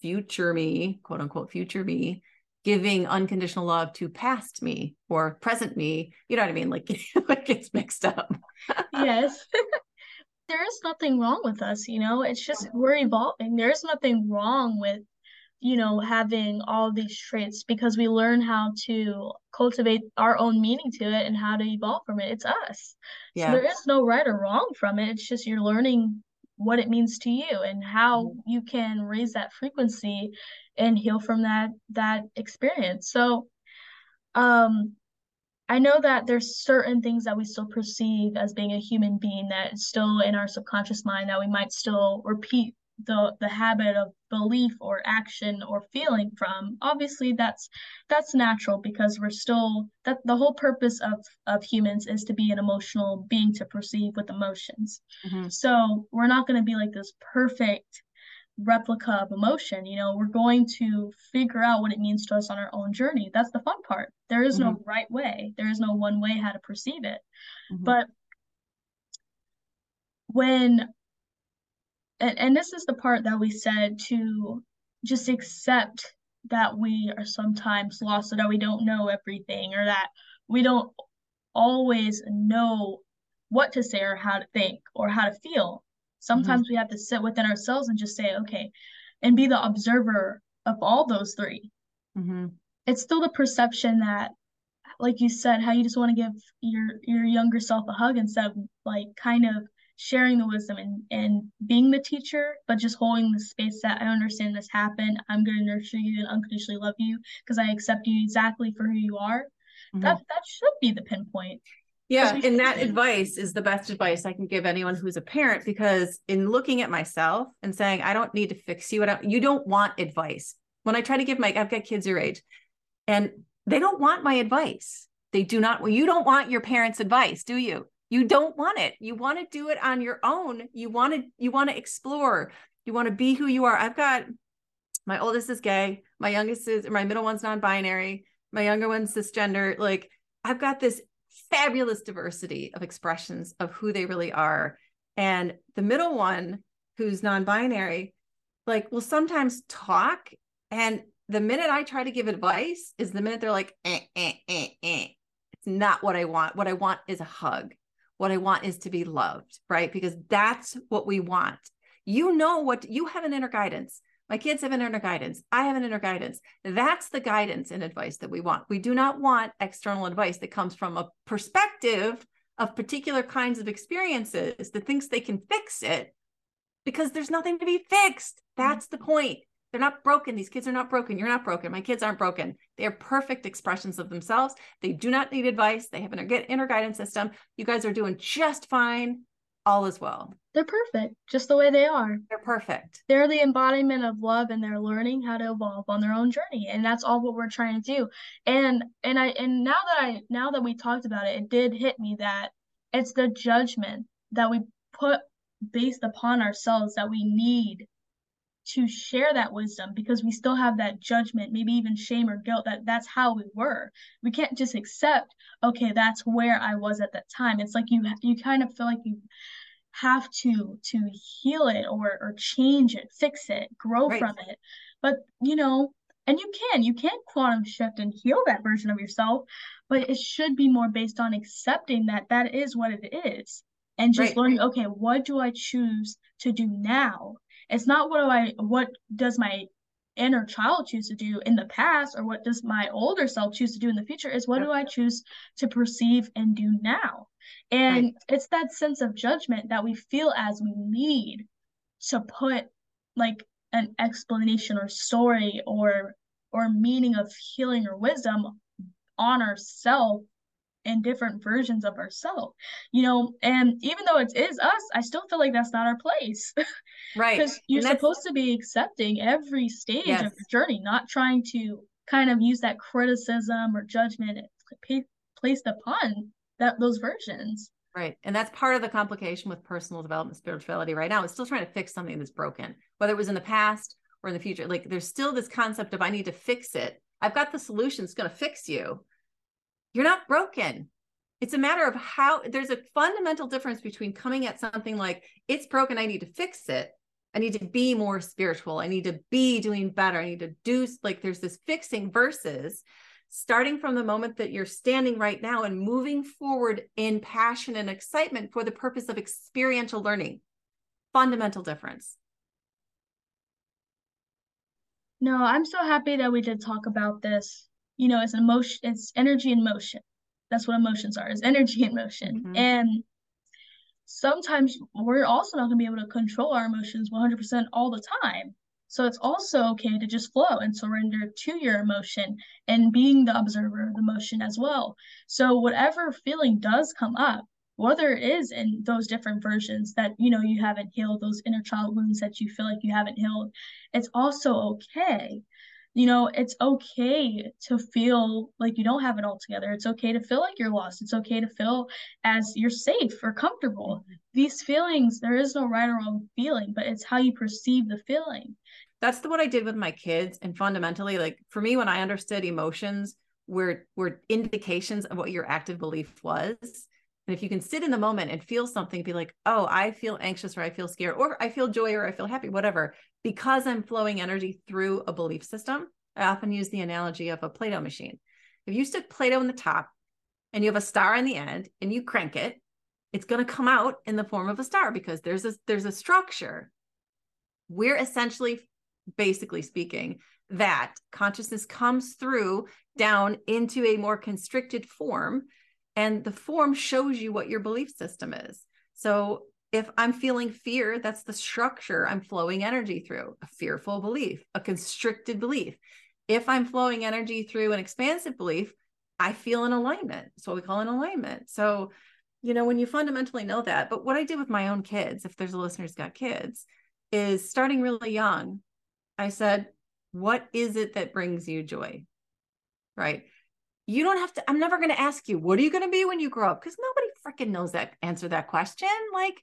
future me, quote unquote, future me giving unconditional love to past me or present me. You know what I mean? Like, it gets mixed up. yes. there is nothing wrong with us, you know, it's just we're evolving. There's nothing wrong with, you know, having all these traits because we learn how to cultivate our own meaning to it and how to evolve from it. It's us. Yeah. So there is no right or wrong from it. It's just you're learning what it means to you and how mm-hmm. you can raise that frequency and heal from that that experience. So um i know that there's certain things that we still perceive as being a human being that is still in our subconscious mind that we might still repeat the the habit of belief or action or feeling from. Obviously that's that's natural because we're still that the whole purpose of of humans is to be an emotional being to perceive with emotions. Mm-hmm. so we're not going to be like this perfect replica of emotion you know we're going to figure out what it means to us on our own journey. That's the fun part. There is mm-hmm. no right way. There is no one way how to perceive it. Mm-hmm. but when and, and this is the part that we said to just accept that we are sometimes lost or that we don't know everything or that we don't always know what to say or how to think or how to feel sometimes mm-hmm. we have to sit within ourselves and just say okay and be the observer of all those 3 mm-hmm. it's still the perception that like you said how you just want to give your your younger self a hug instead of like kind of sharing the wisdom and, and being the teacher, but just holding the space that I understand this happened. I'm going to nurture you and unconditionally love you because I accept you exactly for who you are. Mm-hmm. That that should be the pinpoint. Yeah, and that advice is the best advice I can give anyone who's a parent because in looking at myself and saying I don't need to fix you, I don't, you don't want advice. When I try to give my, I've got kids your age, and they don't want my advice. They do not. Well, you don't want your parents' advice, do you? you don't want it you want to do it on your own you want to you want to explore you want to be who you are i've got my oldest is gay my youngest is my middle one's non-binary my younger one's cisgender like i've got this fabulous diversity of expressions of who they really are and the middle one who's non-binary like will sometimes talk and the minute i try to give advice is the minute they're like eh, eh, eh, eh. it's not what i want what i want is a hug what I want is to be loved, right? Because that's what we want. You know what you have an inner guidance. My kids have an inner guidance. I have an inner guidance. That's the guidance and advice that we want. We do not want external advice that comes from a perspective of particular kinds of experiences that thinks they can fix it because there's nothing to be fixed. That's the point. They're not broken. These kids are not broken. You're not broken. My kids aren't broken. They are perfect expressions of themselves. They do not need advice. They have an inner guidance system. You guys are doing just fine. All is well. They're perfect, just the way they are. They're perfect. They're the embodiment of love and they're learning how to evolve on their own journey. And that's all what we're trying to do. And and I and now that I now that we talked about it, it did hit me that it's the judgment that we put based upon ourselves that we need to share that wisdom because we still have that judgment maybe even shame or guilt that that's how we were we can't just accept okay that's where i was at that time it's like you you kind of feel like you have to to heal it or or change it fix it grow right. from it but you know and you can you can quantum shift and heal that version of yourself but it should be more based on accepting that that is what it is and just right. learning okay what do i choose to do now it's not what do I what does my inner child choose to do in the past or what does my older self choose to do in the future is what do I choose to perceive and do now. And right. it's that sense of judgment that we feel as we need to put like an explanation or story or or meaning of healing or wisdom on ourselves and different versions of ourselves you know and even though it is us i still feel like that's not our place. Right because you're supposed to be accepting every stage yes. of your journey not trying to kind of use that criticism or judgment placed upon that those versions. Right and that's part of the complication with personal development spirituality right now it's still trying to fix something that's broken whether it was in the past or in the future like there's still this concept of i need to fix it. I've got the solution it's going to fix you you're not broken. It's a matter of how there's a fundamental difference between coming at something like, it's broken, I need to fix it. I need to be more spiritual. I need to be doing better. I need to do like there's this fixing versus starting from the moment that you're standing right now and moving forward in passion and excitement for the purpose of experiential learning. Fundamental difference. No, I'm so happy that we did talk about this you know, it's emotion, it's energy in motion. That's what emotions are, is energy in motion. Mm-hmm. And sometimes we're also not going to be able to control our emotions 100% all the time. So it's also okay to just flow and surrender to your emotion and being the observer of the emotion as well. So whatever feeling does come up, whether it is in those different versions that you know you haven't healed, those inner child wounds that you feel like you haven't healed, it's also okay you know, it's okay to feel like you don't have it all together. It's okay to feel like you're lost. It's okay to feel as you're safe or comfortable. Mm-hmm. These feelings, there is no right or wrong feeling, but it's how you perceive the feeling. That's the, what I did with my kids. And fundamentally, like for me, when I understood emotions were were indications of what your active belief was. And if you can sit in the moment and feel something, be like, oh, I feel anxious or I feel scared or I feel joy or I feel happy, whatever, because I'm flowing energy through a belief system, I often use the analogy of a Play Doh machine. If you stick Play Doh in the top and you have a star in the end and you crank it, it's going to come out in the form of a star because there's a there's a structure. We're essentially, basically speaking, that consciousness comes through down into a more constricted form, and the form shows you what your belief system is. So if I'm feeling fear, that's the structure I'm flowing energy through a fearful belief, a constricted belief. If I'm flowing energy through an expansive belief, I feel an alignment. It's what we call an alignment. So, you know, when you fundamentally know that, but what I did with my own kids, if there's a listener who's got kids, is starting really young, I said, What is it that brings you joy? Right. You don't have to, I'm never going to ask you, what are you going to be when you grow up? Because nobody freaking knows that answer that question. Like,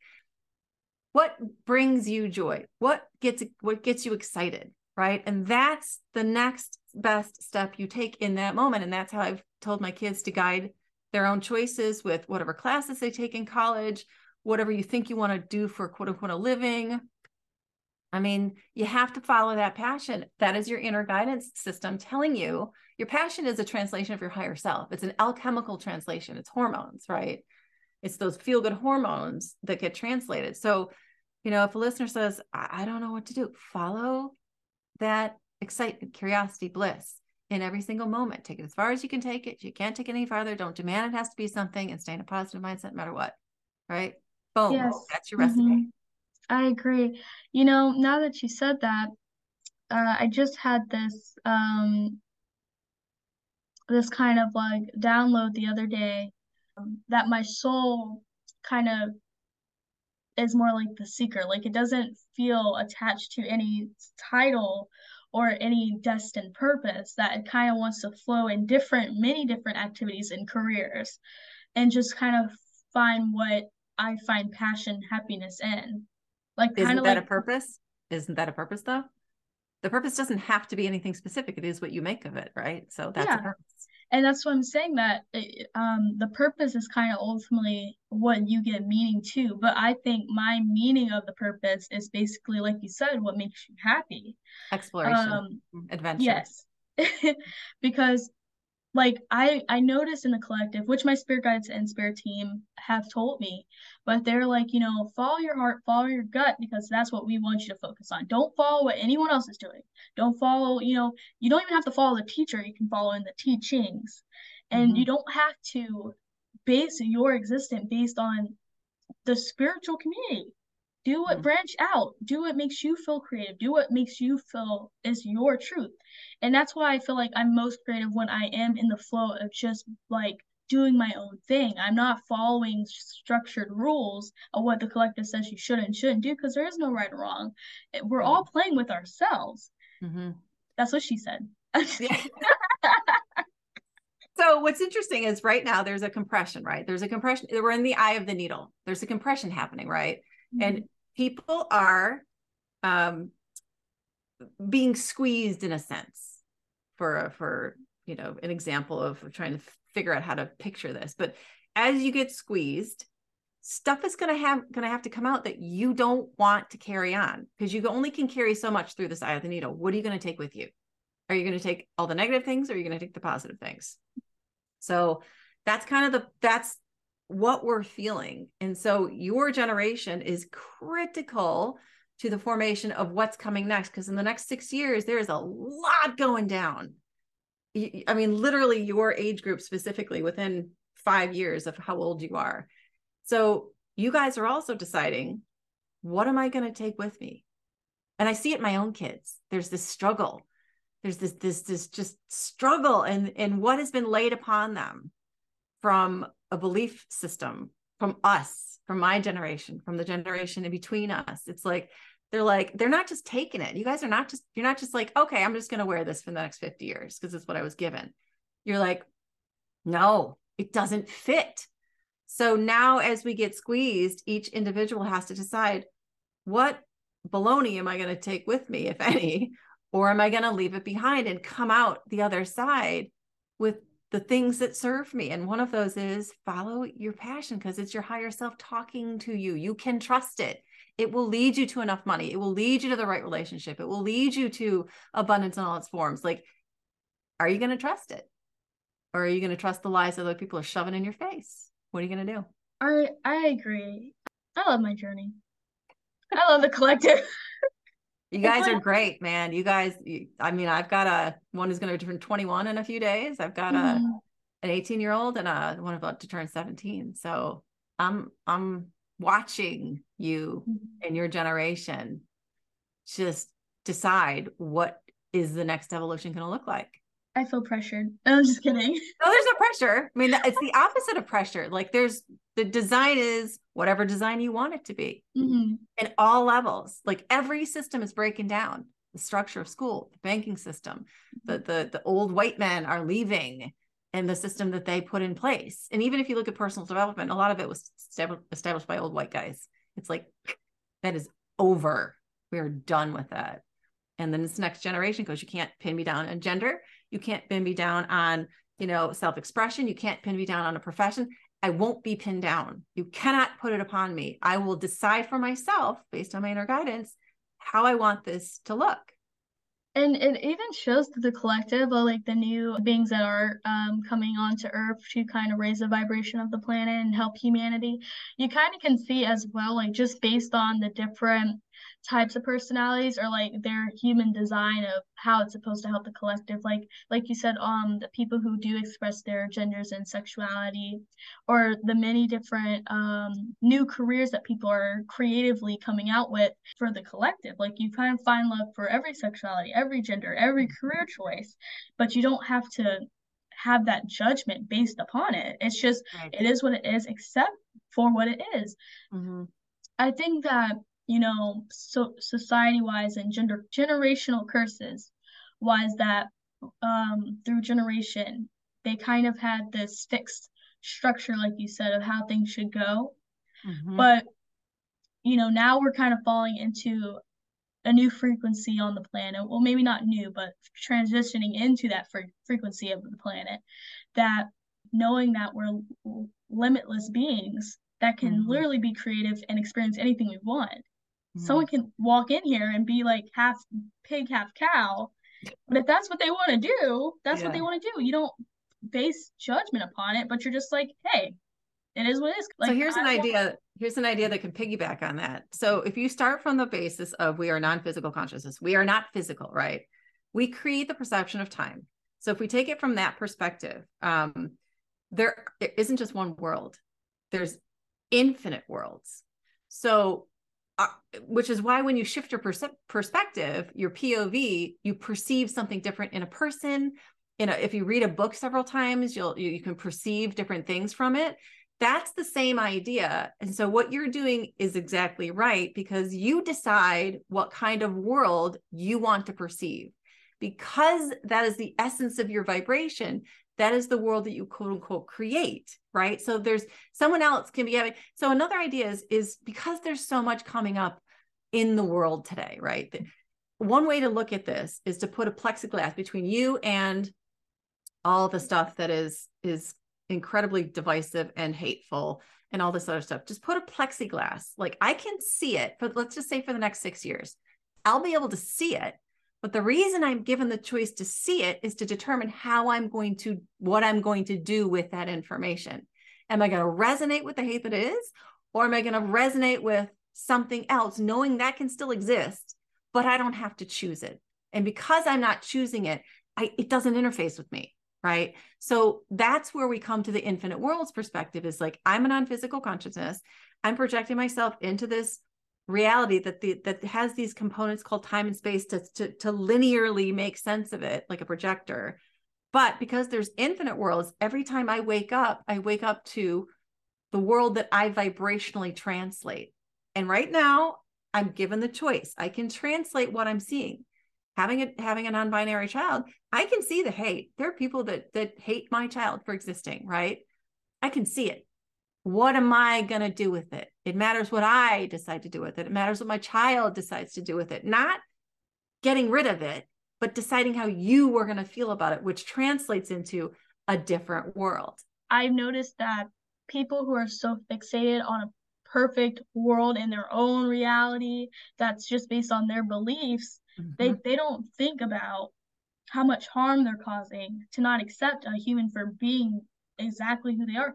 what brings you joy what gets what gets you excited right and that's the next best step you take in that moment and that's how i've told my kids to guide their own choices with whatever classes they take in college whatever you think you want to do for quote unquote a living i mean you have to follow that passion that is your inner guidance system telling you your passion is a translation of your higher self it's an alchemical translation it's hormones right it's those feel good hormones that get translated. So, you know, if a listener says, I, I don't know what to do, follow that excitement, curiosity, bliss in every single moment. Take it as far as you can take it. You can't take it any farther. Don't demand it has to be something and stay in a positive mindset no matter what. Right? Boom. Yes. That's your recipe. Mm-hmm. I agree. You know, now that you said that, uh, I just had this um this kind of like download the other day um, that my soul kind of is more like the seeker. Like it doesn't feel attached to any title or any destined purpose, that it kind of wants to flow in different, many different activities and careers and just kind of find what I find passion, happiness in. Like Isn't that like, a purpose? Isn't that a purpose though? The purpose doesn't have to be anything specific. It is what you make of it, right? So that's yeah. a purpose and that's what i'm saying that um, the purpose is kind of ultimately what you get meaning to but i think my meaning of the purpose is basically like you said what makes you happy exploration um, adventure yes because like I I noticed in the collective, which my spirit guides and spirit team have told me, but they're like, you know, follow your heart, follow your gut because that's what we want you to focus on. Don't follow what anyone else is doing. Don't follow, you know, you don't even have to follow the teacher, you can follow in the teachings. And mm-hmm. you don't have to base your existence based on the spiritual community do what mm-hmm. branch out. Do what makes you feel creative. Do what makes you feel is your truth. And that's why i feel like i'm most creative when i am in the flow of just like doing my own thing. I'm not following structured rules of what the collective says you should and shouldn't do because there is no right or wrong. We're all playing with ourselves. Mm-hmm. that's what she said. So what's interesting is right now there's a compression right? There's a compression we're in the eye of the needle. There's a compression happening right mm-hmm. and people are um, being squeezed in a sense for for you know an example of trying to figure out how to picture this. But as you get squeezed stuff is going to have going to have to come out that you don't want to carry on because you only can carry so much through this eye of the needle. What are you going to take with you? Are you going to take all the negative things or are you going to take the positive things? So that's kind of the that's what we're feeling. And so your generation is critical to the formation of what's coming next. Because in the next six years, there is a lot going down. I mean, literally, your age group specifically within five years of how old you are. So you guys are also deciding what am I going to take with me? And I see it my own kids. There's this struggle. There's this this this just struggle and and what has been laid upon them from a belief system from us, from my generation, from the generation in between us. It's like they're like they're not just taking it. You guys are not just you're not just like, okay, I'm just going to wear this for the next 50 years because it's what I was given. You're like, no, it doesn't fit. So now as we get squeezed, each individual has to decide what baloney am I going to take with me, if any, or am I going to leave it behind and come out the other side with the things that serve me. And one of those is follow your passion because it's your higher self talking to you. You can trust it. It will lead you to enough money. It will lead you to the right relationship. It will lead you to abundance in all its forms. Like, are you going to trust it? Or are you going to trust the lies that other people are shoving in your face? What are you going to do? I I agree. I love my journey. I love the collective. You guys are great, man. You guys, I mean, I've got a one who's going to turn 21 in a few days. I've got mm-hmm. a an 18 year old and a one about to turn 17. So I'm I'm watching you mm-hmm. and your generation just decide what is the next evolution going to look like. I feel pressured. I'm just kidding. No, there's no pressure. I mean, it's the opposite of pressure. Like there's the design is whatever design you want it to be mm-hmm. in all levels. Like every system is breaking down. The structure of school, the banking system, the the the old white men are leaving and the system that they put in place. And even if you look at personal development, a lot of it was established by old white guys. It's like that is over. We are done with that. And then this next generation goes, you can't pin me down on gender. You can't pin me down on, you know, self-expression. You can't pin me down on a profession. I won't be pinned down. You cannot put it upon me. I will decide for myself based on my inner guidance how I want this to look. And it even shows to the collective, like the new beings that are um, coming onto Earth to kind of raise the vibration of the planet and help humanity. You kind of can see as well, like just based on the different types of personalities or like their human design of how it's supposed to help the collective like like you said um the people who do express their genders and sexuality or the many different um new careers that people are creatively coming out with for the collective like you kind of find love for every sexuality every gender every career choice but you don't have to have that judgment based upon it it's just right. it is what it is except for what it is. Mm-hmm. I think that you know, so society wise and gender generational curses was that um, through generation they kind of had this fixed structure, like you said, of how things should go. Mm-hmm. But you know, now we're kind of falling into a new frequency on the planet. Well, maybe not new, but transitioning into that fre- frequency of the planet. That knowing that we're limitless beings that can mm-hmm. literally be creative and experience anything we want. Mm-hmm. Someone can walk in here and be like half pig, half cow. But if that's what they want to do, that's yeah. what they want to do. You don't base judgment upon it, but you're just like, hey, it is what it is. Like, so here's I an idea. Here's an idea that can piggyback on that. So if you start from the basis of we are non-physical consciousness, we are not physical, right? We create the perception of time. So if we take it from that perspective, um, there isn't just one world. There's infinite worlds. So, Uh, which is why when you shift your perce- perspective, your POV, you perceive something different in a person. You know, if you read a book several times, you'll you, you can perceive different things from it. That's the same idea. And so what you're doing is exactly right because you decide what kind of world you want to perceive. Because that is the essence of your vibration, that is the world that you quote unquote create right? So there's someone else can be having so another idea is is because there's so much coming up in the world today right? One way to look at this is to put a plexiglass between you and all the stuff that is is incredibly divisive and hateful and all this other stuff. Just put a plexiglass. Like i can see it but let's just say for the next six years i'll be able to see it but the reason I'm given the choice to see it is to determine how I'm going to, what I'm going to do with that information. Am I going to resonate with the hate that is? Or am I going to resonate with something else, knowing that can still exist, but I don't have to choose it? And because I'm not choosing it, I, it doesn't interface with me. Right. So that's where we come to the infinite worlds perspective is like, I'm a non physical consciousness. I'm projecting myself into this reality that the that has these components called time and space to, to to linearly make sense of it like a projector. But because there's infinite worlds every time i wake up i wake up to the world that i vibrationally translate. And right now i'm given the choice. I can translate what i'm seeing. Having a having a non-binary child i can see the hate. There are people that that hate my child for existing right? I can see it what am I going to do with it? It matters what I decide to do with it. It matters what my child decides to do with it, not getting rid of it, but deciding how you were going to feel about it, which translates into a different world. I've noticed that people who are so fixated on a perfect world in their own reality that's just based on their beliefs, mm-hmm. they, they don't think about how much harm they're causing to not accept a human for being exactly who they are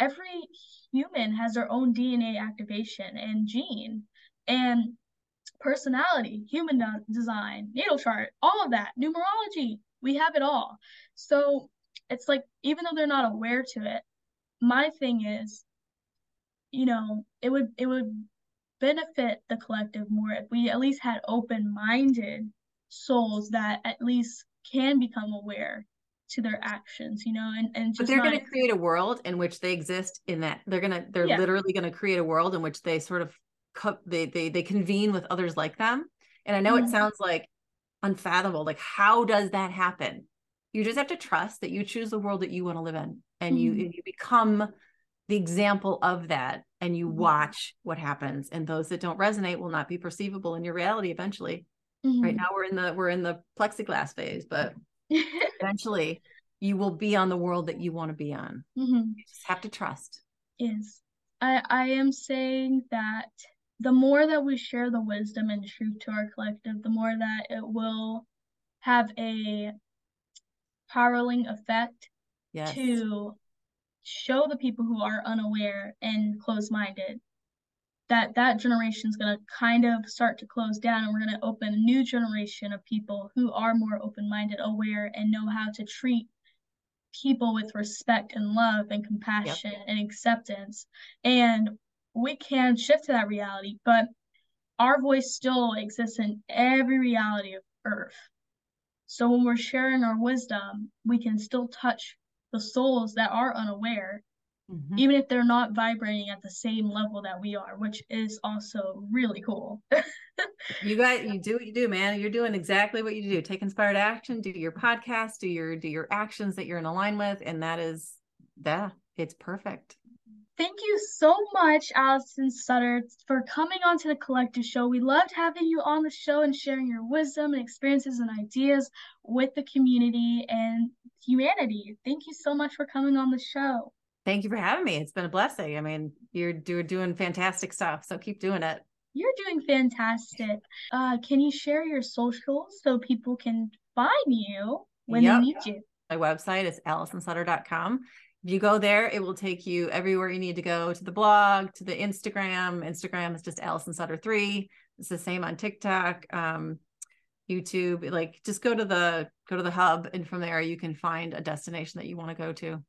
every human has their own DNA activation and gene and personality, human design, natal chart, all of that, numerology. We have it all. So it's like, even though they're not aware to it, my thing is, you know, it would it would benefit the collective more if we at least had open-minded souls that at least can become aware to their actions you know and and but they're going to create a world in which they exist in that they're going to they're yeah. literally going to create a world in which they sort of co- they they they convene with others like them and i know mm-hmm. it sounds like unfathomable like how does that happen you just have to trust that you choose the world that you want to live in and mm-hmm. you you become the example of that and you mm-hmm. watch what happens and those that don't resonate will not be perceivable in your reality eventually right mm-hmm. now we're in the we're in the plexiglass phase but eventually you will be on the world that you want to be on. Mm-hmm. You just have to trust. Yes. I, I am saying that the more that we share the wisdom and truth to our collective, the more that it will have a powering effect yes. to show the people who are unaware and closed minded that that generation is going to kind of start to close down and we're going to open a new generation of people who are more open-minded aware and know how to treat people with respect and love and compassion yep. and acceptance and we can shift to that reality but our voice still exists in every reality of earth so when we're sharing our wisdom we can still touch the souls that are unaware mm-hmm. even if they're not vibrating at the same level that we are, which is also really cool. you got you do what you do, man. You're doing exactly what you do. Take inspired action, do your podcast, do your do your actions that you're in alignment with, and that is that it's perfect. Thank you so much, Allison Sutter, for coming on to the Collective Show. We loved having you on the show and sharing your wisdom and experiences and ideas with the community and humanity. Thank you so much for coming on the show. Thank you for having me. It's been a blessing. I mean, you're, you're doing fantastic stuff. So keep doing it. You're doing fantastic. Uh, can you share your socials so people can find you when yep. they need you? My website is allisonsutter.com. If you go there, it will take you everywhere you need to go to the blog, to the Instagram. Instagram is just Allison Sutter 3. It's the same on TikTok, um, YouTube. Like just go to the go to the hub and from there you can find a destination that you want to go to.